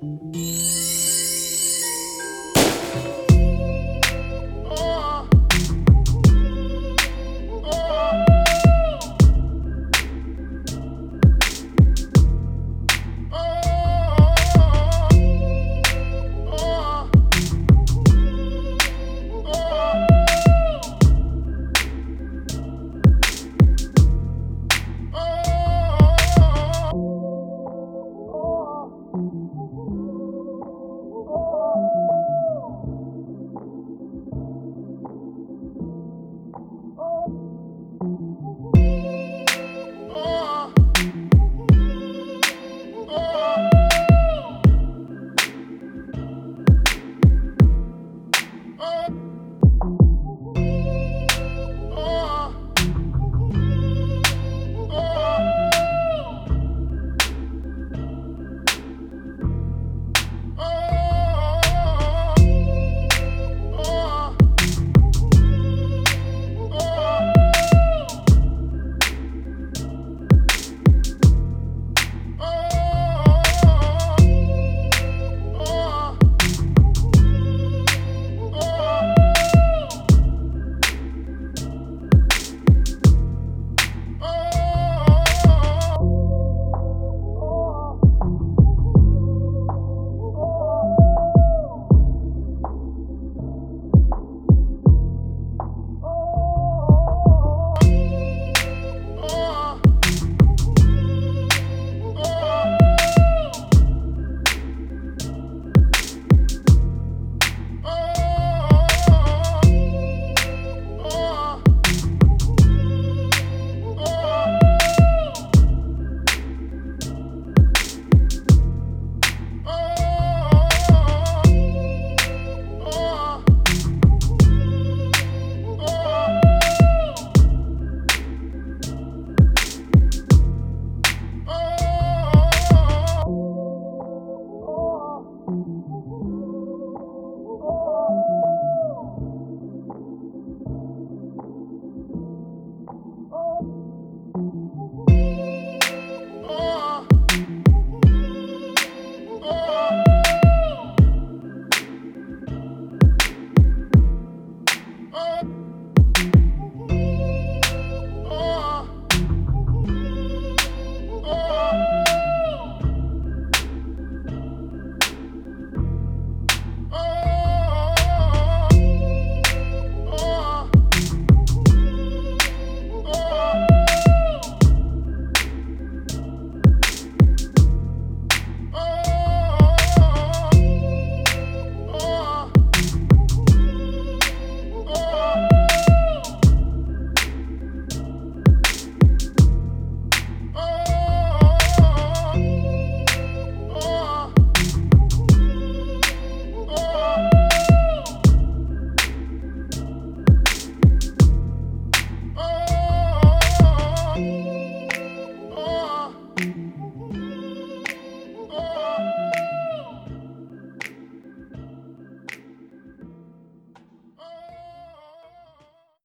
Música